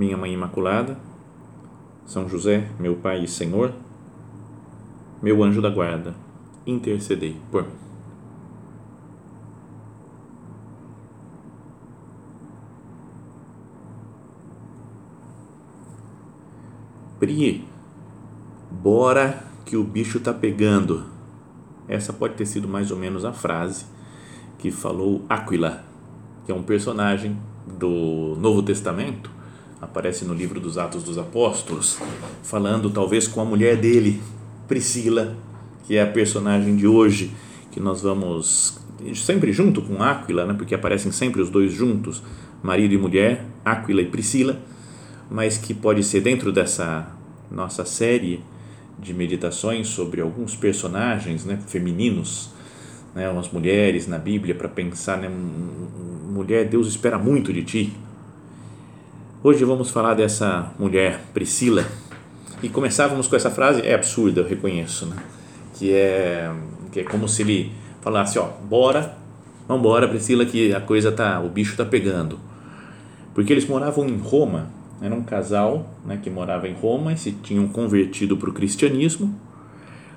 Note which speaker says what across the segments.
Speaker 1: minha Mãe Imaculada, São José, meu Pai e Senhor, meu anjo da guarda, intercedei por mim. Pri, bora que o bicho tá pegando. Essa pode ter sido mais ou menos a frase que falou Aquila, que é um personagem do Novo Testamento aparece no livro dos Atos dos Apóstolos, falando talvez com a mulher dele, Priscila, que é a personagem de hoje, que nós vamos sempre junto com Áquila, né, porque aparecem sempre os dois juntos, marido e mulher, Áquila e Priscila, mas que pode ser dentro dessa nossa série de meditações sobre alguns personagens né, femininos, né, umas mulheres na Bíblia para pensar, né, mulher, Deus espera muito de ti, Hoje vamos falar dessa mulher, Priscila, e começávamos com essa frase, é absurda, eu reconheço, né? que, é, que é como se ele falasse, ó, bora, vamos embora, Priscila, que a coisa tá, o bicho tá pegando. Porque eles moravam em Roma, era um casal né, que morava em Roma e se tinham convertido para o cristianismo,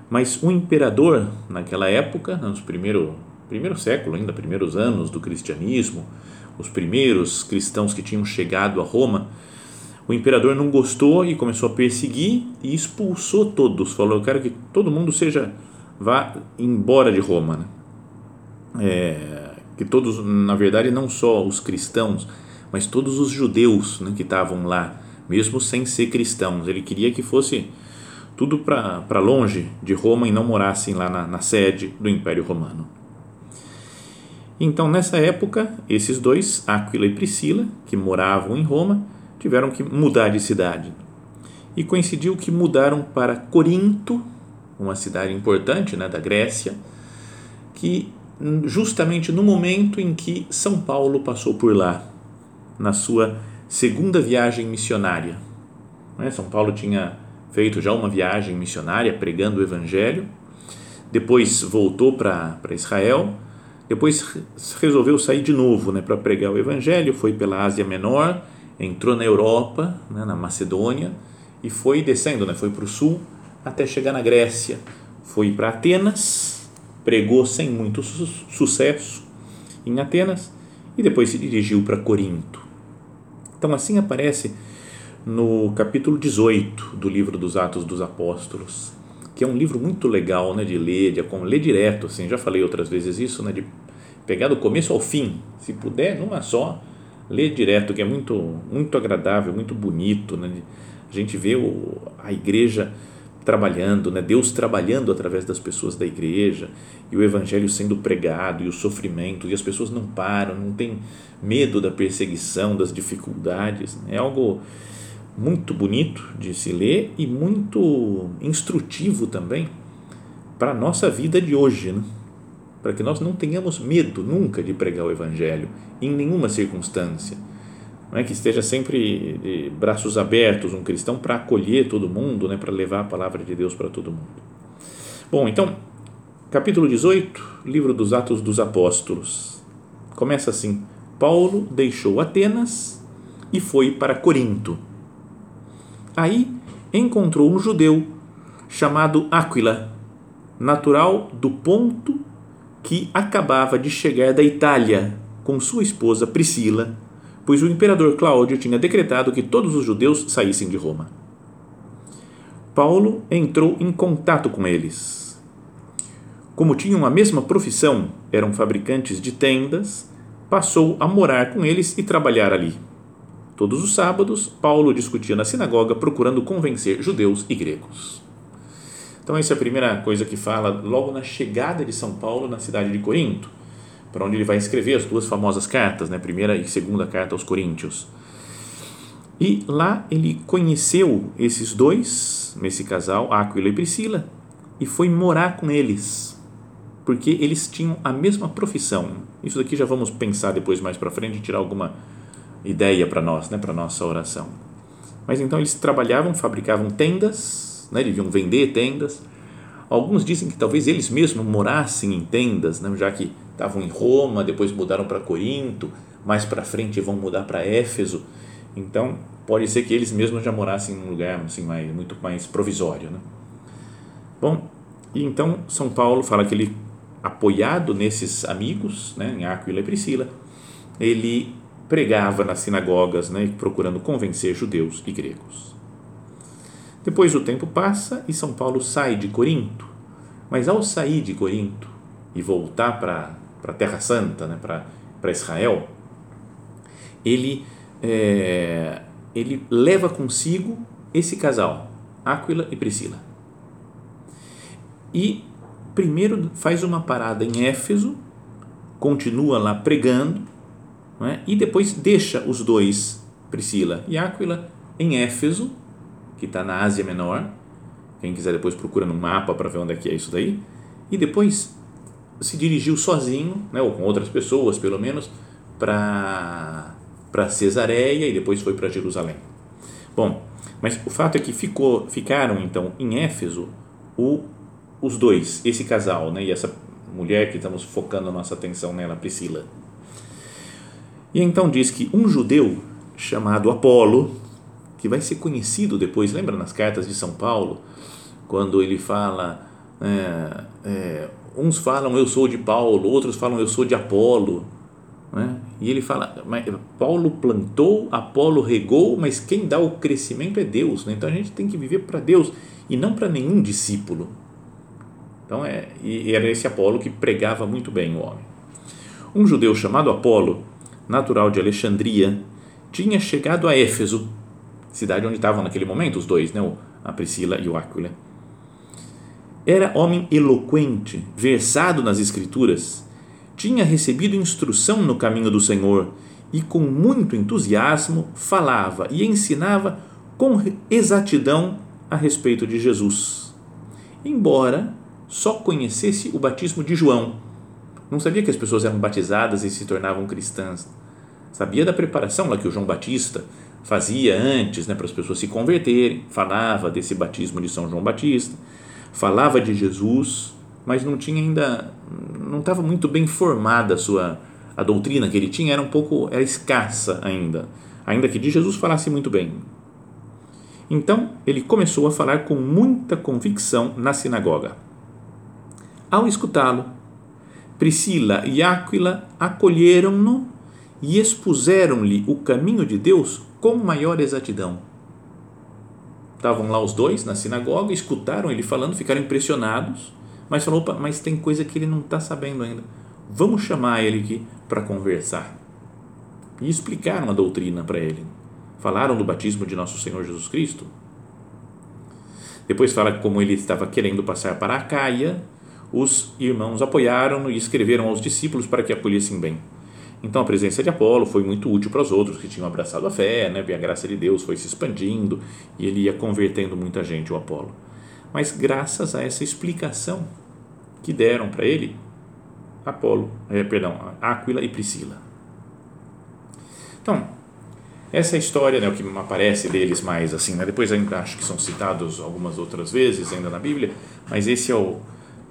Speaker 1: mas o imperador, naquela época, nos primeiro, primeiro século ainda, primeiros anos do cristianismo, os primeiros cristãos que tinham chegado a Roma, o imperador não gostou e começou a perseguir e expulsou todos. Falou: Eu quero que todo mundo seja vá embora de Roma. Né? É, que todos, na verdade, não só os cristãos, mas todos os judeus né, que estavam lá, mesmo sem ser cristãos. Ele queria que fosse tudo para longe de Roma e não morassem lá na, na sede do Império Romano. Então, nessa época, esses dois, Aquila e Priscila, que moravam em Roma, tiveram que mudar de cidade. E coincidiu que mudaram para Corinto, uma cidade importante né, da Grécia, que justamente no momento em que São Paulo passou por lá, na sua segunda viagem missionária. Né, São Paulo tinha feito já uma viagem missionária pregando o Evangelho, depois voltou para Israel depois resolveu sair de novo né, para pregar o Evangelho, foi pela Ásia Menor, entrou na Europa, né, na Macedônia, e foi descendo, né, foi para o sul até chegar na Grécia. Foi para Atenas, pregou sem muito su sucesso em Atenas e depois se dirigiu para Corinto. Então, assim aparece no capítulo 18 do livro dos Atos dos Apóstolos que é um livro muito legal né, de ler, de ler direto, assim, já falei outras vezes isso, né, de pegar do começo ao fim, se puder, numa só, ler direto, que é muito, muito agradável, muito bonito, né, a gente vê o, a igreja trabalhando, né, Deus trabalhando através das pessoas da igreja, e o evangelho sendo pregado, e o sofrimento, e as pessoas não param, não tem medo da perseguição, das dificuldades, né, é algo muito bonito de se ler e muito instrutivo também para a nossa vida de hoje, né? Para que nós não tenhamos medo nunca de pregar o Evangelho, em nenhuma circunstância. Não é que esteja sempre de braços abertos um cristão para acolher todo mundo, né? para levar a palavra de Deus para todo mundo. Bom, então, capítulo 18, livro dos Atos dos Apóstolos. Começa assim: Paulo deixou Atenas e foi para Corinto Aí encontrou um judeu chamado Aquila, natural do Ponto, que acabava de chegar da Itália com sua esposa Priscila, pois o imperador Cláudio tinha decretado que todos os judeus saíssem de Roma. Paulo entrou em contato com eles. Como tinham a mesma profissão, eram fabricantes de tendas, passou a morar com eles e trabalhar ali. Todos os sábados, Paulo discutia na sinagoga procurando convencer judeus e gregos. Então, essa é a primeira coisa que fala logo na chegada de São Paulo na cidade de Corinto, para onde ele vai escrever as duas famosas cartas, né? primeira e segunda carta aos Coríntios. E lá ele conheceu esses dois, esse casal, Aquila e Priscila, e foi morar com eles, porque eles tinham a mesma profissão. Isso daqui já vamos pensar depois mais para frente, tirar alguma ideia para nós, né, para nossa oração. Mas então eles trabalhavam, fabricavam tendas, né, deviam vender tendas. Alguns dizem que talvez eles mesmos morassem em tendas, né, já que estavam em Roma, depois mudaram para Corinto, mais para frente vão mudar para Éfeso. Então, pode ser que eles mesmos já morassem em um lugar assim, mais, muito mais provisório. Né? Bom, e então São Paulo fala que ele, apoiado nesses amigos, né, em Aquila e Priscila, ele pregava nas sinagogas, né, procurando convencer judeus e gregos. Depois o tempo passa e São Paulo sai de Corinto, mas ao sair de Corinto e voltar para a Terra Santa, né, para Israel, ele, é, ele leva consigo esse casal, Áquila e Priscila. E primeiro faz uma parada em Éfeso, continua lá pregando, é? e depois deixa os dois, Priscila e Áquila, em Éfeso, que está na Ásia Menor. Quem quiser depois procura no mapa para ver onde é que é isso daí. E depois se dirigiu sozinho, né, ou com outras pessoas pelo menos, para para Cesareia e depois foi para Jerusalém. Bom, mas o fato é que ficou, ficaram então em Éfeso o, os dois, esse casal, né, e essa mulher que estamos focando a nossa atenção nela, Priscila. E então diz que um judeu chamado Apolo, que vai ser conhecido depois, lembra nas cartas de São Paulo, quando ele fala, é, é, uns falam eu sou de Paulo, outros falam eu sou de Apolo, né? E ele fala, Paulo plantou, Apolo regou, mas quem dá o crescimento é Deus. Né? Então a gente tem que viver para Deus e não para nenhum discípulo. Então é, e era esse Apolo que pregava muito bem o homem. Um judeu chamado Apolo, natural de Alexandria, tinha chegado a Éfeso, cidade onde estavam naquele momento os dois, né? a Priscila e o Aquila. Era homem eloquente, versado nas escrituras tinha recebido instrução no caminho do Senhor e, com muito entusiasmo, falava e ensinava com exatidão a respeito de Jesus. Embora só conhecesse o batismo de João, não sabia que as pessoas eram batizadas e se tornavam cristãs. Sabia da preparação lá que o João Batista fazia antes, né, para as pessoas se converterem, falava desse batismo de São João Batista, falava de Jesus, mas não tinha ainda não estava muito bem formada a sua a doutrina que ele tinha era um pouco era escassa ainda ainda que de Jesus falasse muito bem. Então ele começou a falar com muita convicção na sinagoga. Ao escutá-lo Priscila e Áquila acolheram-no e expuseram-lhe o caminho de Deus com maior exatidão estavam lá os dois na sinagoga escutaram ele falando ficaram impressionados mas falou, opa, mas tem coisa que ele não está sabendo ainda. Vamos chamar ele aqui para conversar. E explicaram a doutrina para ele. Falaram do batismo de nosso Senhor Jesus Cristo. Depois fala como ele estava querendo passar para a Caia, os irmãos apoiaram e escreveram aos discípulos para que acolhessem bem. Então a presença de Apolo foi muito útil para os outros que tinham abraçado a fé, né? E a graça de Deus foi se expandindo e ele ia convertendo muita gente, o Apolo. Mas graças a essa explicação que deram para ele Apolo, é, perdão, Áquila e Priscila. Então, essa é história, né, o que aparece deles mais assim, né, depois ainda acho que são citados algumas outras vezes ainda na Bíblia, mas esse é, o,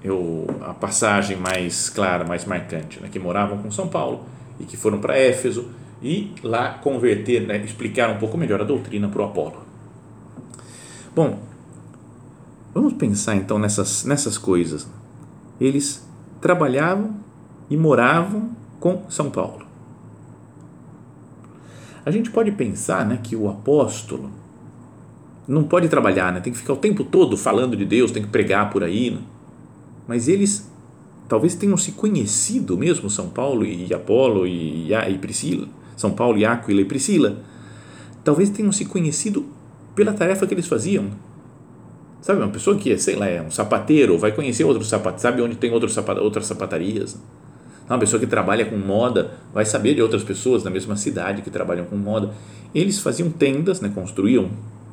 Speaker 1: é o, a passagem mais clara, mais marcante, né, que moravam com São Paulo e que foram para Éfeso e lá converter, né, explicar um pouco melhor a doutrina para o Apolo. Bom, vamos pensar então nessas, nessas coisas eles trabalhavam e moravam com São Paulo. A gente pode pensar né, que o apóstolo não pode trabalhar, né, tem que ficar o tempo todo falando de Deus, tem que pregar por aí, né? mas eles talvez tenham se conhecido mesmo, São Paulo e Apolo e, e Priscila, São Paulo e Aquila e Priscila, talvez tenham se conhecido pela tarefa que eles faziam Sabe, uma pessoa que, sei lá, é um sapateiro, vai conhecer outro sapato, sabe onde tem outro sapat, outras sapatarias. Uma pessoa que trabalha com moda vai saber de outras pessoas na mesma cidade que trabalham com moda. Eles faziam tendas, né, construíam,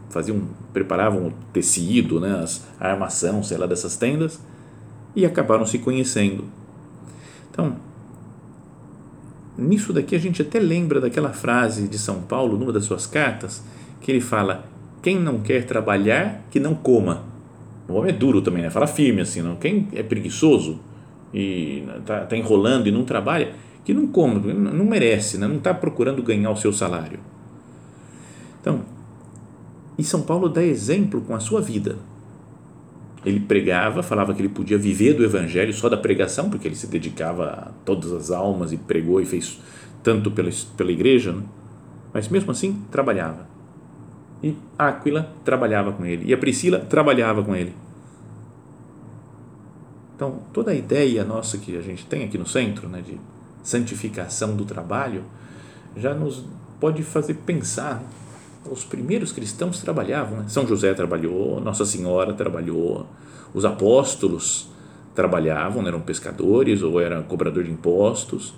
Speaker 1: faziam, preparavam o tecido, né, as, a armação, sei lá, dessas tendas e acabaram se conhecendo. Então, nisso daqui a gente até lembra daquela frase de São Paulo, numa das suas cartas, que ele fala: quem não quer trabalhar, que não coma. O homem é duro também, né? Fala firme assim, não. Quem é preguiçoso e está tá enrolando e não trabalha, que não coma, não merece, né? não está procurando ganhar o seu salário. Então, e São Paulo dá exemplo com a sua vida. Ele pregava, falava que ele podia viver do evangelho só da pregação, porque ele se dedicava a todas as almas e pregou e fez tanto pela, pela igreja, né? mas mesmo assim trabalhava. E Áquila trabalhava com ele, e a Priscila trabalhava com ele. Então, toda a ideia nossa que a gente tem aqui no centro, né, de santificação do trabalho, já nos pode fazer pensar os primeiros cristãos trabalhavam. Né? São José trabalhou, Nossa Senhora trabalhou, os apóstolos trabalhavam, eram pescadores ou eram cobrador de impostos.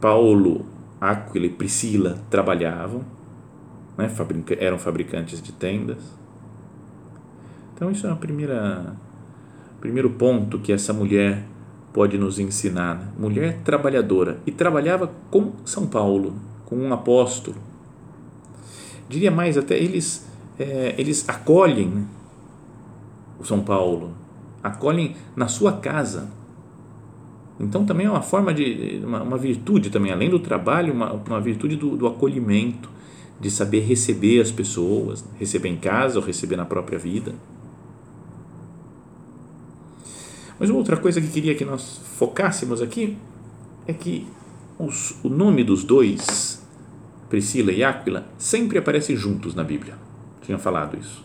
Speaker 1: Paulo, Áquila e Priscila trabalhavam, né? Fabrica, eram fabricantes de tendas. Então isso é o primeiro ponto que essa mulher pode nos ensinar. Né? Mulher trabalhadora e trabalhava com São Paulo, com um apóstolo diria mais até eles é, eles acolhem o São Paulo acolhem na sua casa. Então também é uma forma de uma, uma virtude também além do trabalho uma, uma virtude do, do, acolhimento de saber receber as pessoas receber em casa ou receber na própria vida. Mas outra coisa que queria que nós focássemos aqui é que os, o nome dos dois Priscila e Áquila sempre aparecem juntos na Bíblia. Tinha falado isso.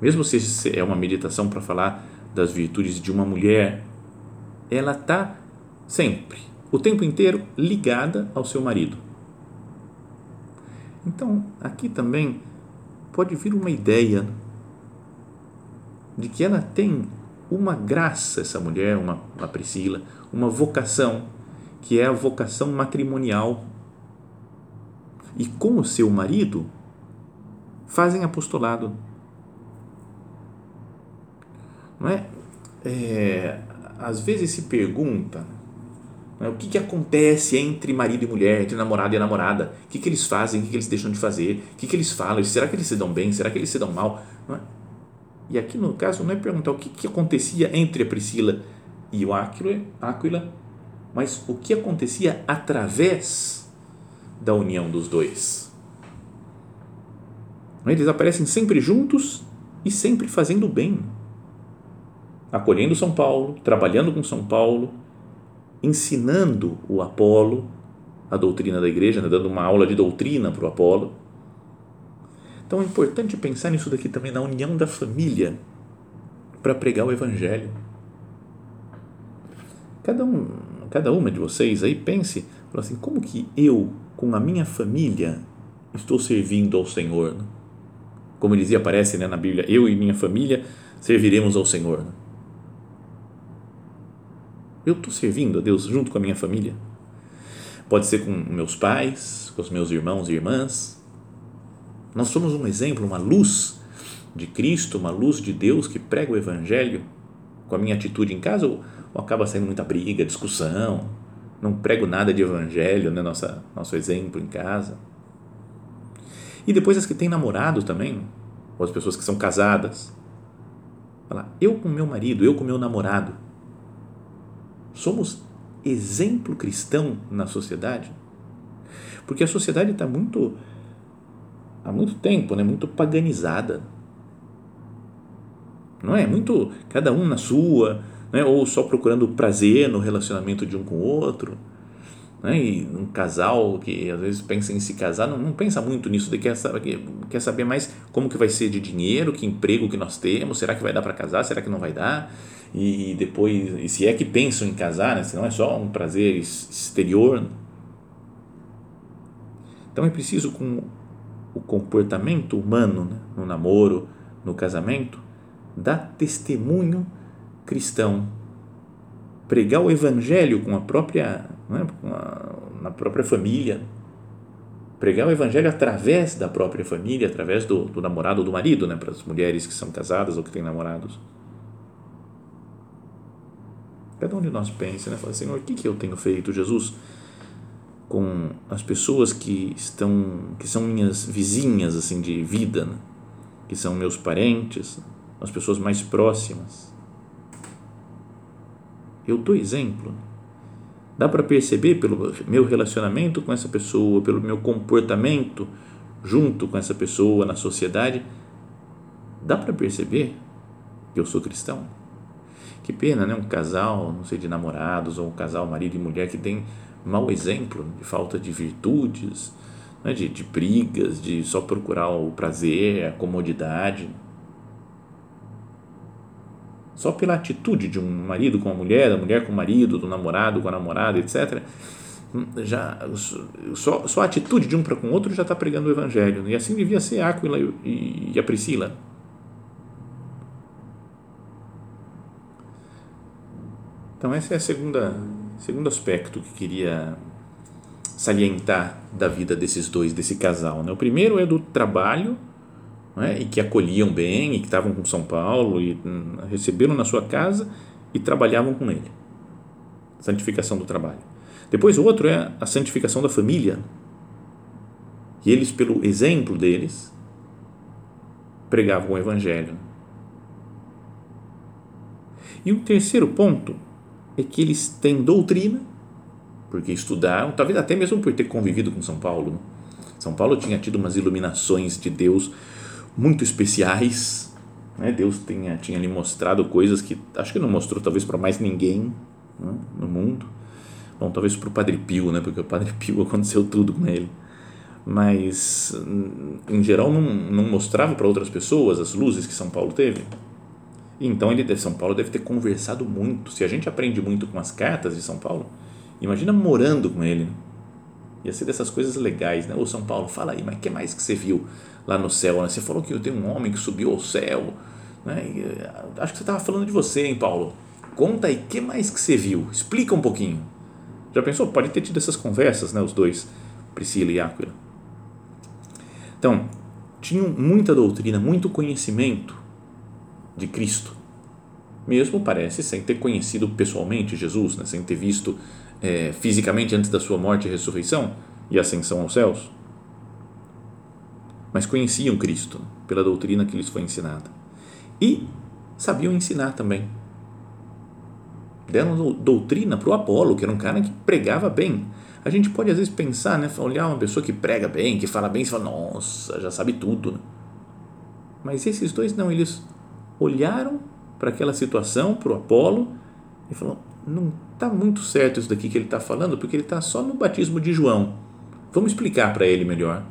Speaker 1: Mesmo se é uma meditação para falar das virtudes de uma mulher, ela está sempre, o tempo inteiro, ligada ao seu marido. Então, aqui também pode vir uma ideia de que ela tem uma graça, essa mulher, uma, uma Priscila, uma vocação, que é a vocação matrimonial e com o seu marido fazem apostolado. Não é? é às vezes se pergunta é? o que, que acontece entre marido e mulher, entre namorado e namorada, o que, que eles fazem, o que, que eles deixam de fazer, o que, que eles falam, será que eles se dão bem, será que eles se dão mal? É? E aqui no caso não é perguntar o que, que acontecia entre a Priscila e o Áquila, mas o que acontecia através da união dos dois. Eles aparecem sempre juntos e sempre fazendo bem. Acolhendo São Paulo, trabalhando com São Paulo, ensinando o Apolo a doutrina da igreja, né, dando uma aula de doutrina para o Apolo. Então é importante pensar nisso daqui também, na união da família para pregar o Evangelho. Cada, um, cada uma de vocês aí pense assim, como que eu com a minha família, estou servindo ao Senhor. Né? Como dizia, aparece né, na Bíblia, eu e minha família serviremos ao Senhor. Né? Eu estou servindo a Deus junto com a minha família. Pode ser com meus pais, com os meus irmãos e irmãs. Nós somos um exemplo, uma luz de Cristo, uma luz de Deus que prega o Evangelho com a minha atitude em casa ou, acaba saindo muita briga, discussão, não prego nada de evangelho, né? Nossa, nosso exemplo em casa. E depois as que têm namorado também, ou as pessoas que são casadas. Fala, eu com meu marido, eu com meu namorado. Somos exemplo cristão na sociedade? Porque a sociedade está muito, há muito tempo, né? muito paganizada. Não é? Muito, cada um na sua, né? ou só procurando prazer no relacionamento de um com o outro. Né? E um casal que às vezes pensa em se casar não, não pensa muito nisso, de quer, saber, quer saber mais como que vai ser de dinheiro, que emprego que nós temos, será que vai dar para casar, será que não vai dar? E depois, e se é que pensam em casar, né? se não é só um prazer exterior. Então é preciso com o comportamento humano né? no namoro, no casamento, dar testemunho cristão, pregar o evangelho com a própria, né, com a, na própria família, pregar o evangelho através da própria família, através do, do namorado ou do marido, né, para as mulheres que são casadas ou que têm namorados. Cada um de nós pensa, né, fala, Senhor, o que, que eu tenho feito, Jesus, com as pessoas que estão, que são minhas vizinhas, assim, de vida, né? que são meus parentes, as pessoas mais próximas. Eu dou exemplo. Dá para perceber pelo meu relacionamento com essa pessoa, pelo meu comportamento junto com essa pessoa na sociedade, dá para perceber que eu sou cristão? Que pena, né? Um casal, não sei, de namorados ou um casal marido e mulher que tem mau exemplo de falta de virtudes, né? de, de brigas, de só procurar o prazer, a comodidade só pela atitude de um marido com a mulher, da mulher com o marido, do namorado com a namorada, etc. Já, só, só a atitude de um para com o outro já está pregando o evangelho. E assim devia ser Áquila e, e a Priscila. Então, esse é o segundo aspecto que queria salientar da vida desses dois, desse casal. Né? O primeiro é do trabalho é? e que acolhiam bem e que estavam com São Paulo e hum, receberam na sua casa e trabalhavam com ele. Santificação do trabalho. Depois o outro é a santificação da família. E eles, pelo exemplo deles, pregavam o evangelho. E o terceiro ponto é que eles têm doutrina, porque estudaram, talvez até mesmo por ter convivido com São Paulo. Né? São Paulo tinha tido umas iluminações de Deus muito especiais. Né? Deus tinha, tinha lhe mostrado coisas que acho que não mostrou talvez para mais ninguém né? no mundo. Bom, talvez para o Padre Pio, né? porque o Padre Pio aconteceu tudo com ele. Mas, em geral, não, não mostrava para outras pessoas as luzes que São Paulo teve. Então, ele de São Paulo deve ter conversado muito. Se a gente aprende muito com as cartas de São Paulo, imagina morando com ele. Né? Ia ser dessas coisas legais, né? Ô São Paulo, fala aí, mas o que mais que você viu? lá no céu. Né? Você falou que tem um homem que subiu ao céu. Né? E, eh, acho que você estava falando de você, hein, Paulo? Conta aí, o que mais que você viu? Explica um pouquinho. Já pensou? Pode ter tido essas conversas, né, os dois, Priscila e Áquila. Então, tinham muita doutrina, muito conhecimento de Cristo. Mesmo parece sem ter conhecido pessoalmente Jesus, né, sem ter visto é, fisicamente antes da sua morte e ressurreição e ascensão aos céus mas conheciam Cristo pela doutrina que lhes foi ensinada. E sabiam ensinar também. Deram doutrina para o Apolo, que era um cara que pregava bem. A gente pode às vezes pensar, né, olhar uma pessoa que prega bem, que fala bem, e fala, nossa, já sabe tudo. Né? Mas esses dois não, eles olharam para aquela situação, para o Apolo, e falaram, não está muito certo isso daqui que ele está falando, porque ele está só no batismo de João. Vamos explicar para ele melhor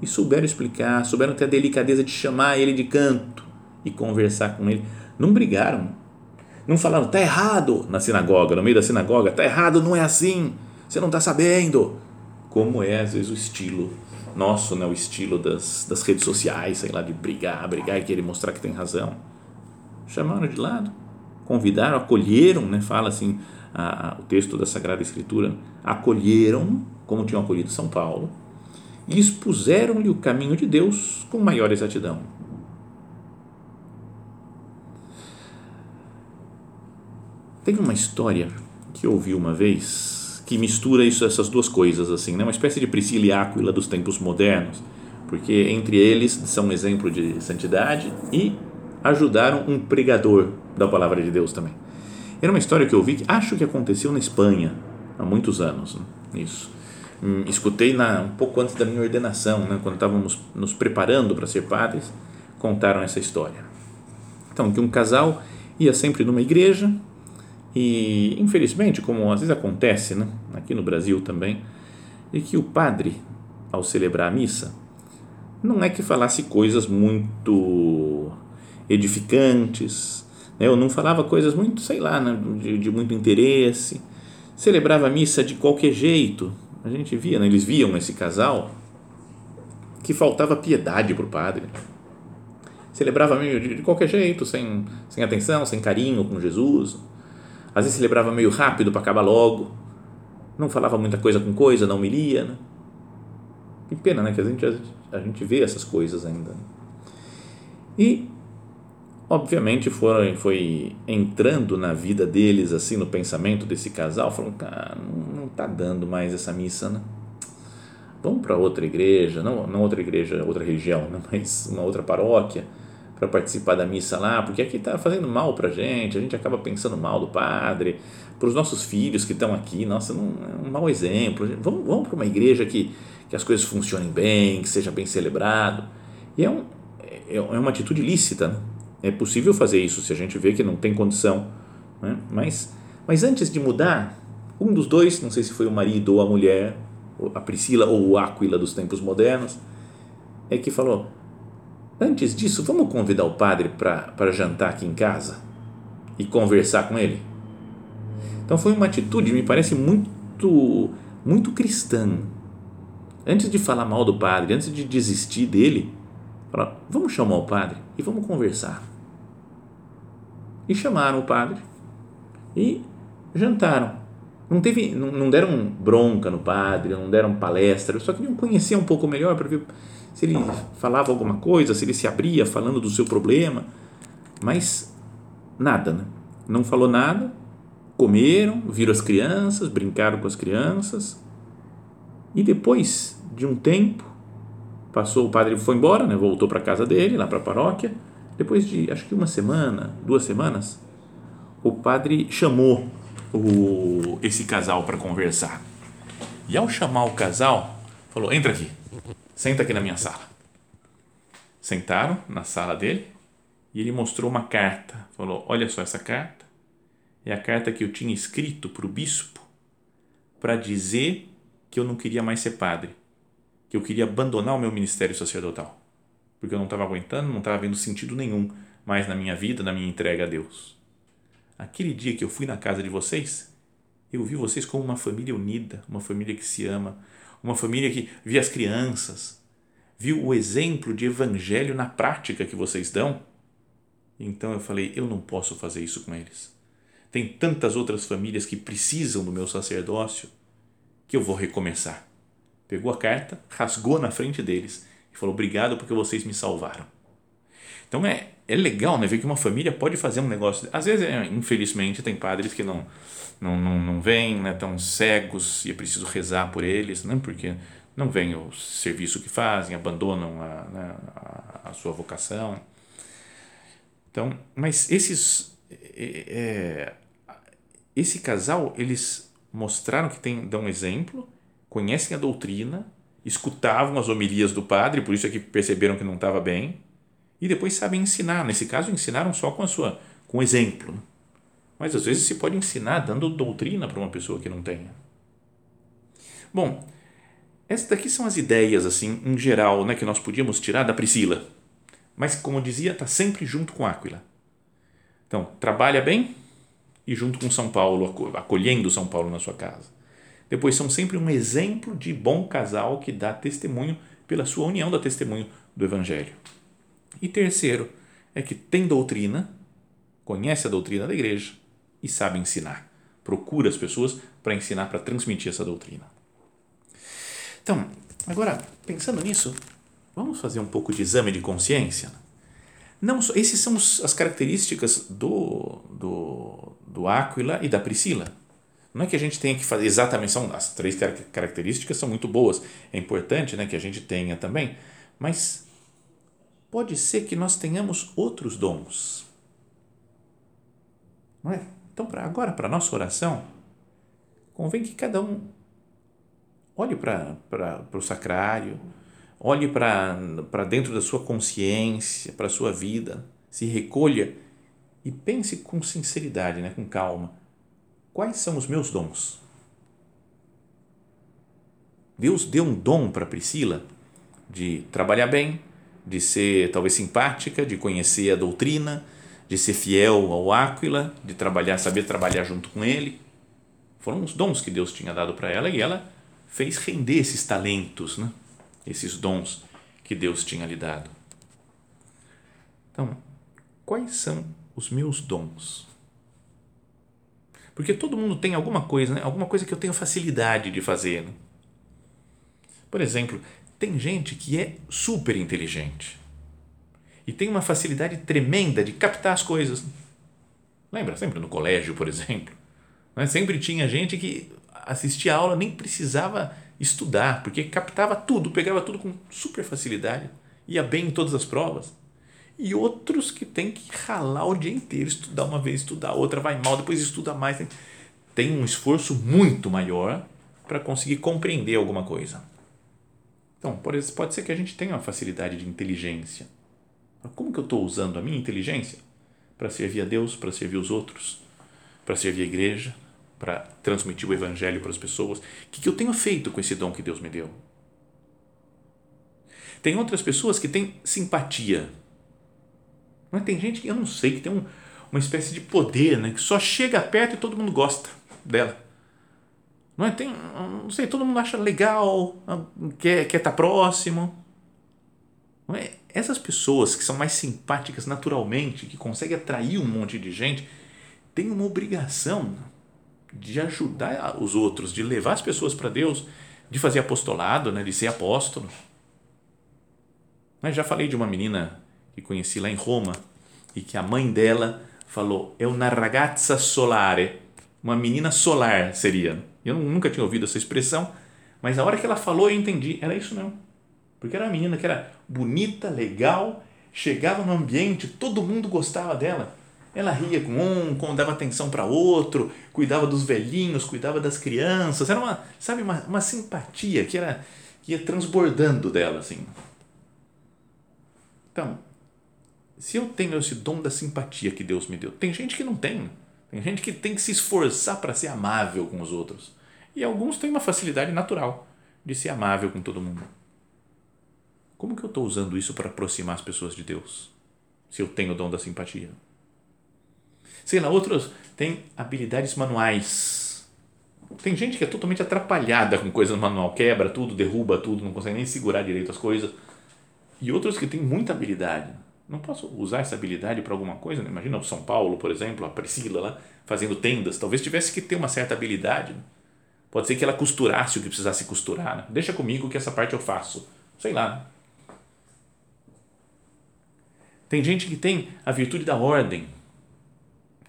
Speaker 1: e souberam explicar, souberam ter a delicadeza de chamar ele de canto e conversar com ele. Não brigaram, não falaram, está errado na sinagoga, no meio da sinagoga, está errado, não é assim, você não está sabendo. Como é às vezes o estilo nosso, né, o estilo das, das redes sociais, sei lá, de brigar, brigar e querer mostrar que tem razão. Chamaram de lado, convidaram, acolheram, né, fala assim a, a, o texto da Sagrada Escritura, acolheram, como tinham acolhido São Paulo, e expuseram-lhe o caminho de Deus com maior exatidão. Tem uma história que eu ouvi uma vez que mistura isso, essas duas coisas, assim, né? uma espécie de Priscila e Áquila dos tempos modernos, porque entre eles são um exemplo de santidade e ajudaram um pregador da palavra de Deus também. Era uma história que eu ouvi que acho que aconteceu na Espanha há muitos anos, né? isso Hum, escutei na, um pouco antes da minha ordenação, né, quando estávamos nos preparando para ser padres, contaram essa história. Então, que um casal ia sempre numa igreja e, infelizmente, como às vezes acontece, né, aqui no Brasil também, e que o padre, ao celebrar a missa, não é que falasse coisas muito edificantes, né, ou não falava coisas muito, sei lá, né, de, de muito interesse, celebrava a missa de qualquer jeito, a gente via, né? eles viam esse casal que faltava piedade para o padre. Celebrava meio de, de qualquer jeito, sem, sem atenção, sem carinho com Jesus. Às vezes celebrava meio rápido para acabar logo. Não falava muita coisa com coisa, não me lia. Né? Que pena, né? Que a gente, a gente vê essas coisas ainda. Né? E, obviamente, foi, foi entrando na vida deles, assim, no pensamento desse casal, falando, cara, não, não tá dando mais essa missa, né? Vamos para outra igreja, não, não outra igreja, outra região, né? mas uma outra paróquia para participar da missa lá, porque aqui está fazendo mal para gente, a gente acaba pensando mal do padre, para os nossos filhos que estão aqui, nossa, não, é um mau exemplo. Vamos, vamos para uma igreja que, que as coisas funcionem bem, que seja bem celebrado. E é, um, é, é uma atitude lícita, né? É possível fazer isso se a gente vê que não tem condição. Né? Mas, mas antes de mudar, um dos dois, não sei se foi o marido ou a mulher, a Priscila ou o Áquila dos tempos modernos, é que falou: Antes disso, vamos convidar o padre para jantar aqui em casa e conversar com ele. Então foi uma atitude, me parece muito, muito cristã. Antes de falar mal do padre, antes de desistir dele, falar, vamos chamar o padre e vamos conversar. E chamaram o padre e jantaram. Não, teve, não, não deram bronca no padre, não deram palestra, só queriam conhecer um pouco melhor para ver se ele falava alguma coisa, se ele se abria falando do seu problema, mas nada, né? Não falou nada, comeram, viram as crianças, brincaram com as crianças e depois de um tempo, passou, o padre foi embora, né? Voltou para casa dele, lá para a paróquia. Depois de, acho que uma semana, duas semanas, o padre chamou o, esse casal para conversar. E ao chamar o casal, falou: entra aqui senta aqui na minha sala. Sentaram na sala dele e ele mostrou uma carta. Falou: Olha só essa carta. É a carta que eu tinha escrito para o bispo para dizer que eu não queria mais ser padre, que eu queria abandonar o meu ministério sacerdotal, porque eu não estava aguentando, não estava vendo sentido nenhum mais na minha vida, na minha entrega a Deus. Aquele dia que eu fui na casa de vocês, eu vi vocês como uma família unida, uma família que se ama, uma família que via as crianças, viu o exemplo de evangelho na prática que vocês dão. Então eu falei, eu não posso fazer isso com eles. Tem tantas outras famílias que precisam do meu sacerdócio que eu vou recomeçar. Pegou a carta, rasgou na frente deles e falou: Obrigado porque vocês me salvaram. Então é, é legal né, ver que uma família pode fazer um negócio. Às vezes, é, infelizmente, tem padres que não não, não, não vêm, né, estão cegos e é preciso rezar por eles, né, porque não vem o serviço que fazem, abandonam a, né, a, a, sua vocação. Então, mas esses, é, esse casal, eles mostraram que tem, dão exemplo, conhecem a doutrina, escutavam as homilias do padre, por isso é que perceberam que não estava bem, e depois sabem ensinar. Nesse caso, ensinaram só com a sua com exemplo. Né? Mas às vezes se pode ensinar dando doutrina para uma pessoa que não tenha. Bom, essas daqui são as ideias, assim, em geral, né, que nós podíamos tirar da Priscila. Mas, como dizia, está sempre junto com Áquila. Então, trabalha bem e junto com São Paulo, acolhendo São Paulo na sua casa. Depois, são sempre um exemplo de bom casal que dá testemunho pela sua união, dá testemunho do Evangelho. E terceiro, é que tem doutrina, conhece a doutrina da igreja e sabe ensinar. Procura as pessoas para ensinar, para transmitir essa doutrina. Então, agora, pensando nisso, vamos fazer um pouco de exame de consciência? Não, esses são as características do, do, do Áquila e da Priscila. Não é que a gente tenha que fazer exatamente, são, as três características são muito boas, é importante né, que a gente tenha também, mas pode ser que nós tenhamos outros dons. Não é? Então, pra, agora, para a nossa oração, convém que cada um olhe para o sacrário, olhe para dentro da sua consciência, para a sua vida, se recolha e pense com sinceridade, né, com calma. Quais são os meus dons? Deus deu um dom para Priscila de trabalhar bem, de ser talvez simpática, de conhecer a doutrina, de ser fiel ao Áquila, de trabalhar, saber trabalhar junto com ele. Foram os dons que Deus tinha dado para ela e ela fez render esses talentos, né? esses dons que Deus tinha lhe dado. Então, quais são os meus dons? Porque todo mundo tem alguma coisa, né? alguma coisa que eu tenho facilidade de fazer. Né? Por exemplo, tem gente que é super inteligente e tem uma facilidade tremenda de captar as coisas. Lembra? Sempre no colégio, por exemplo. Né? Sempre tinha gente que assistia a aula, nem precisava estudar, porque captava tudo, pegava tudo com super facilidade, ia bem em todas as provas. E outros que tem que ralar o dia inteiro, estudar uma vez, estudar outra, vai mal, depois estuda mais. Tem, tem um esforço muito maior para conseguir compreender alguma coisa. Então, pode, pode ser que a gente tenha uma facilidade de inteligência. Mas como que eu estou usando a minha inteligência para servir a Deus, para servir os outros, para servir a igreja, para transmitir o evangelho para as pessoas? O que, que eu tenho feito com esse dom que Deus me deu? Tem outras pessoas que têm simpatia. Mas tem gente que eu não sei, que tem um, uma espécie de poder, né? que só chega perto e todo mundo gosta dela. Não é? Tem, não sei, todo mundo acha legal, quer, quer estar tá próximo. Não é? Essas pessoas que são mais simpáticas naturalmente, que conseguem atrair um monte de gente, têm uma obrigação de ajudar os outros, de levar as pessoas para Deus, de fazer apostolado, né? de ser apóstolo. Mas já falei de uma menina que conheci lá em Roma e que a mãe dela falou: é uma ragazza solare, uma menina solar seria. Eu nunca tinha ouvido essa expressão, mas a hora que ela falou eu entendi, era isso mesmo. Porque era uma menina que era bonita, legal, chegava no ambiente, todo mundo gostava dela. Ela ria com um, dava atenção para outro, cuidava dos velhinhos, cuidava das crianças. Era uma, sabe, uma, uma simpatia que era que ia transbordando dela assim. Então, se eu tenho esse dom da simpatia que Deus me deu, tem gente que não tem. Tem gente que tem que se esforçar para ser amável com os outros. E alguns têm uma facilidade natural de ser amável com todo mundo. Como que eu estou usando isso para aproximar as pessoas de Deus? Se eu tenho o dom da simpatia. Sei lá, outros têm habilidades manuais. Tem gente que é totalmente atrapalhada com coisas manual, quebra tudo, derruba tudo, não consegue nem segurar direito as coisas. E outros que têm muita habilidade não posso usar essa habilidade para alguma coisa? Né? Imagina o São Paulo, por exemplo, a Priscila lá, fazendo tendas. Talvez tivesse que ter uma certa habilidade. Pode ser que ela costurasse o que precisasse costurar. Né? Deixa comigo que essa parte eu faço. Sei lá. Tem gente que tem a virtude da ordem.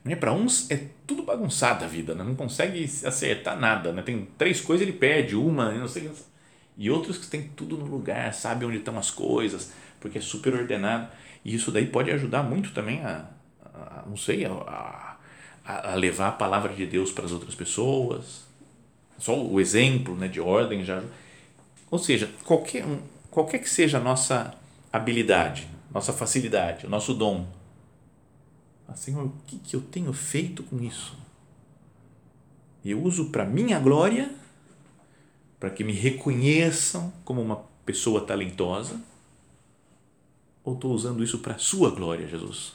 Speaker 1: Né? Para uns é tudo bagunçado a vida, né? não consegue acertar nada. Né? Tem três coisas, ele perde uma, não sei. E outros que tem tudo no lugar, sabe onde estão as coisas, porque é super ordenado. E isso daí pode ajudar muito também a, a não sei, a, a, levar a palavra de Deus para as outras pessoas. Só o exemplo né, de ordem já. Ou seja, qualquer, qualquer que seja a nossa habilidade, nossa facilidade, o nosso dom. Assim, o que, que eu tenho feito com isso? Eu uso para minha glória, para que me reconheçam como uma pessoa talentosa ou estou usando isso para a sua glória, Jesus?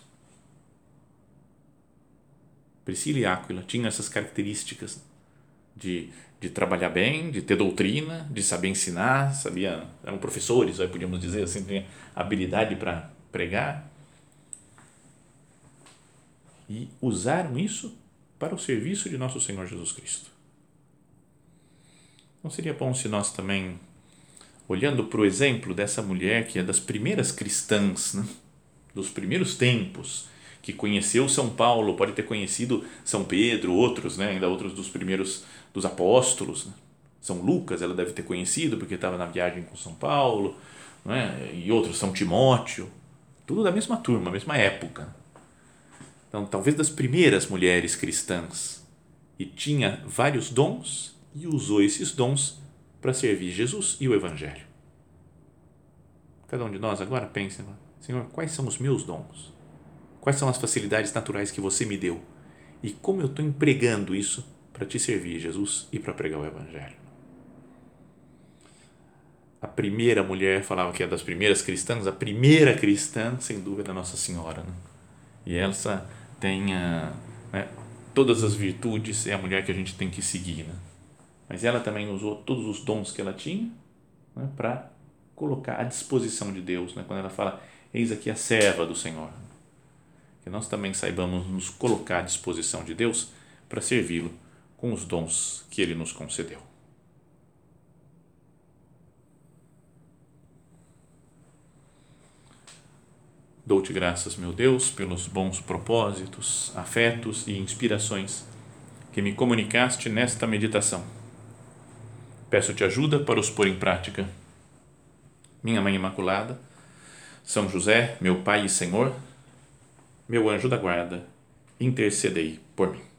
Speaker 1: Priscila e Áquila tinham essas características de, de trabalhar bem, de ter doutrina, de saber ensinar, sabia, eram professores, aí podíamos dizer assim, tinham habilidade para pregar. E usaram isso para o serviço de nosso Senhor Jesus Cristo. Não seria bom se nós também olhando para o exemplo dessa mulher que é das primeiras cristãs, né? dos primeiros tempos, que conheceu São Paulo, pode ter conhecido São Pedro, outros, né? ainda outros dos primeiros dos apóstolos. Né? São Lucas, ela deve ter conhecido porque estava na viagem com São Paulo, né? e outros, São Timóteo, tudo da mesma turma, mesma época. Então, talvez das primeiras mulheres cristãs, e tinha vários dons e usou esses dons para servir Jesus e o Evangelho. Cada um de nós agora pense, Senhor, quais são os meus dons? Quais são as facilidades naturais que você me deu? E como eu estou empregando isso para te servir, Jesus, e para pregar o Evangelho? A primeira mulher, falava que é das primeiras cristãs, a primeira cristã, sem dúvida, é Nossa Senhora. Né? E essa tem a, né, todas as virtudes, é a mulher que a gente tem que seguir. Né? Mas ela também usou todos os dons que ela tinha né, para colocar à disposição de Deus. Né? Quando ela fala, eis aqui a serva do Senhor. Que nós também saibamos nos colocar à disposição de Deus para servi-lo com os dons que ele nos concedeu. Dou-te graças, meu Deus, pelos bons propósitos, afetos e inspirações que me comunicaste nesta meditação. Peço-te ajuda para os pôr em prática. Minha Mãe Imaculada, São José, meu Pai e Senhor, meu anjo da guarda, intercedei por mim.